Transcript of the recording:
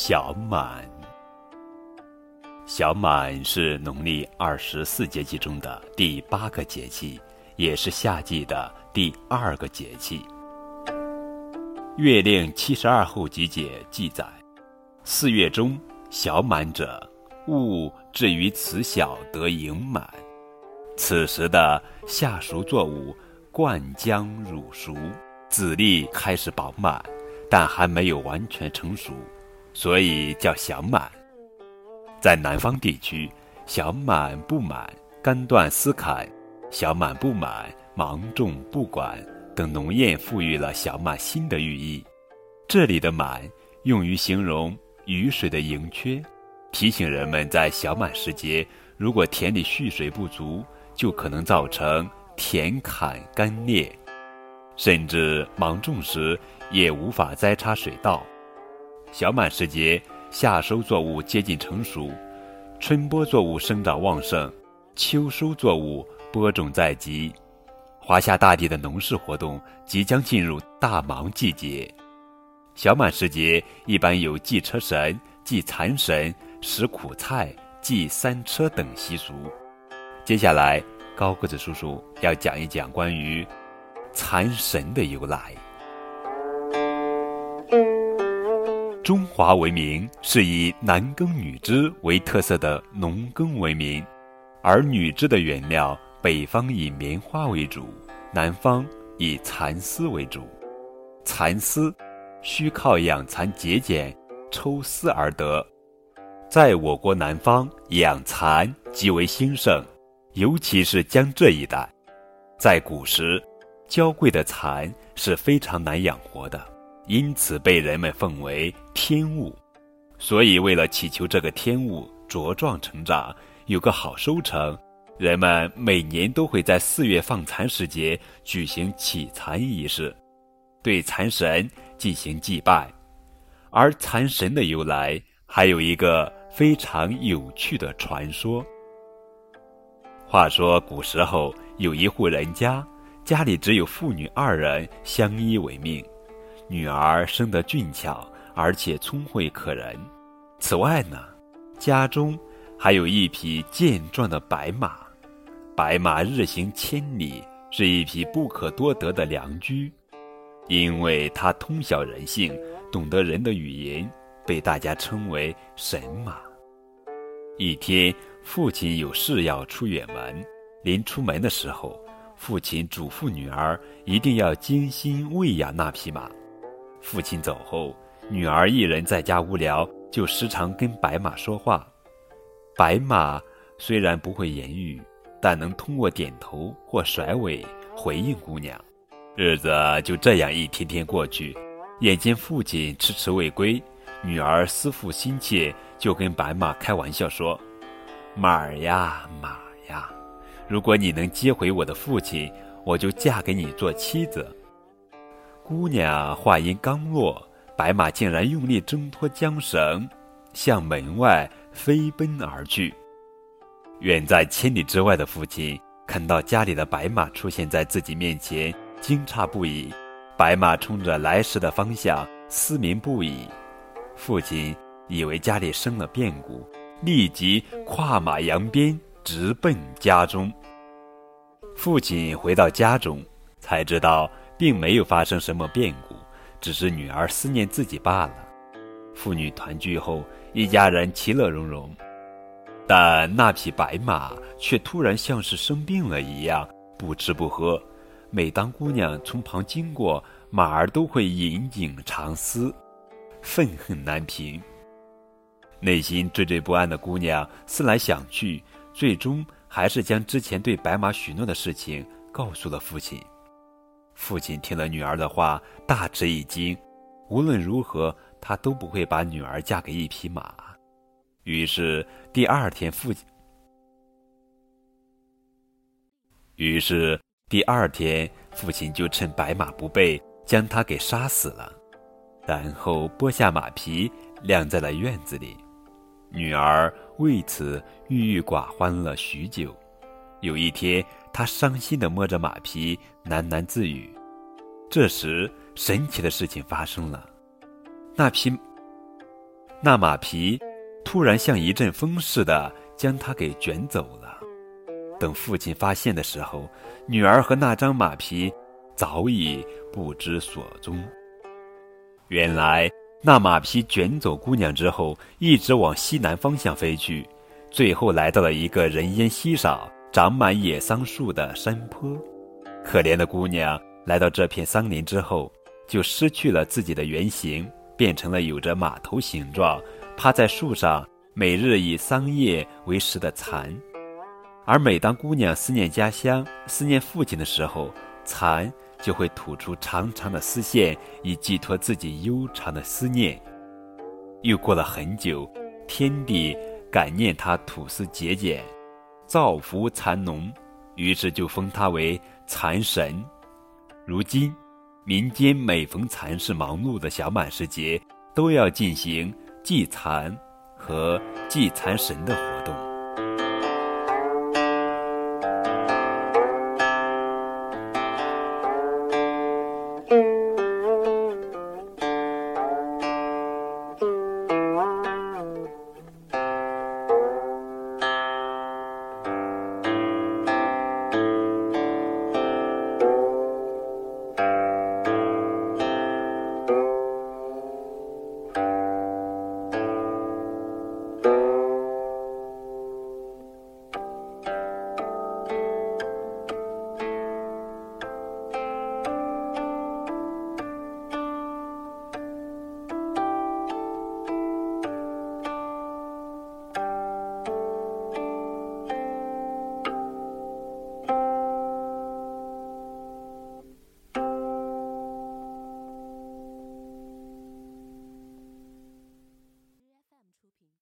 小满，小满是农历二十四节气中的第八个节气，也是夏季的第二个节气。《月令七十二候集解》记载：四月中小满者，物至于此小得盈满。此时的夏熟作物灌浆乳熟，籽粒开始饱满，但还没有完全成熟。所以叫小满。在南方地区，小满不满、干断丝坎、小满不满、芒种不管等农谚赋予了小满新的寓意。这里的“满”用于形容雨水的盈缺，提醒人们在小满时节，如果田里蓄水不足，就可能造成田坎干裂，甚至芒种时也无法栽插水稻。小满时节，夏收作物接近成熟，春播作物生长旺盛，秋收作物播种在即，华夏大地的农事活动即将进入大忙季节。小满时节，一般有祭车神、祭蚕神、食苦菜、祭三车等习俗。接下来，高个子叔叔要讲一讲关于蚕神的由来。中华文明是以男耕女织为特色的农耕文明，而女织的原料，北方以棉花为主，南方以蚕丝为主。蚕丝需靠养蚕节俭、抽丝而得。在我国南方，养蚕极为兴盛，尤其是江浙一带。在古时，娇贵的蚕是非常难养活的。因此被人们奉为天物，所以为了祈求这个天物茁壮成长，有个好收成，人们每年都会在四月放蚕时节举行启蚕仪式，对蚕神进行祭拜。而蚕神的由来还有一个非常有趣的传说。话说古时候有一户人家，家里只有父女二人相依为命。女儿生得俊俏，而且聪慧可人。此外呢，家中还有一匹健壮的白马。白马日行千里，是一匹不可多得的良驹，因为它通晓人性，懂得人的语言，被大家称为神马。一天，父亲有事要出远门，临出门的时候，父亲嘱咐女儿一定要精心喂养那匹马。父亲走后，女儿一人在家无聊，就时常跟白马说话。白马虽然不会言语，但能通过点头或甩尾回应姑娘。日子就这样一天天过去，眼见父亲迟迟未归，女儿思父心切，就跟白马开玩笑说：“马儿呀，马呀，如果你能接回我的父亲，我就嫁给你做妻子。”姑娘话音刚落，白马竟然用力挣脱缰绳，向门外飞奔而去。远在千里之外的父亲看到家里的白马出现在自己面前，惊诧不已。白马冲着来时的方向嘶鸣不已，父亲以为家里生了变故，立即跨马扬鞭，直奔家中。父亲回到家中，才知道。并没有发生什么变故，只是女儿思念自己罢了。父女团聚后，一家人其乐融融。但那匹白马却突然像是生病了一样，不吃不喝。每当姑娘从旁经过，马儿都会隐隐长嘶，愤恨难平。内心惴惴不安的姑娘思来想去，最终还是将之前对白马许诺的事情告诉了父亲。父亲听了女儿的话，大吃一惊。无论如何，他都不会把女儿嫁给一匹马。于是第二天，父亲，于是第二天，父亲就趁白马不备，将他给杀死了，然后剥下马皮，晾在了院子里。女儿为此郁郁寡欢了许久。有一天，他伤心地摸着马皮，喃喃自语。这时，神奇的事情发生了，那匹那马匹突然像一阵风似的将他给卷走了。等父亲发现的时候，女儿和那张马匹早已不知所踪。原来，那马匹卷走姑娘之后，一直往西南方向飞去，最后来到了一个人烟稀少、长满野桑树的山坡。可怜的姑娘来到这片桑林之后，就失去了自己的原形，变成了有着马头形状、趴在树上、每日以桑叶为食的蚕。而每当姑娘思念家乡、思念父亲的时候，蚕就会吐出长长的丝线，以寄托自己悠长的思念。又过了很久，天帝感念他吐丝节俭，造福蚕农，于是就封他为蚕神。如今，民间每逢蚕事忙碌的小满时节，都要进行祭蚕和祭蚕神的活动。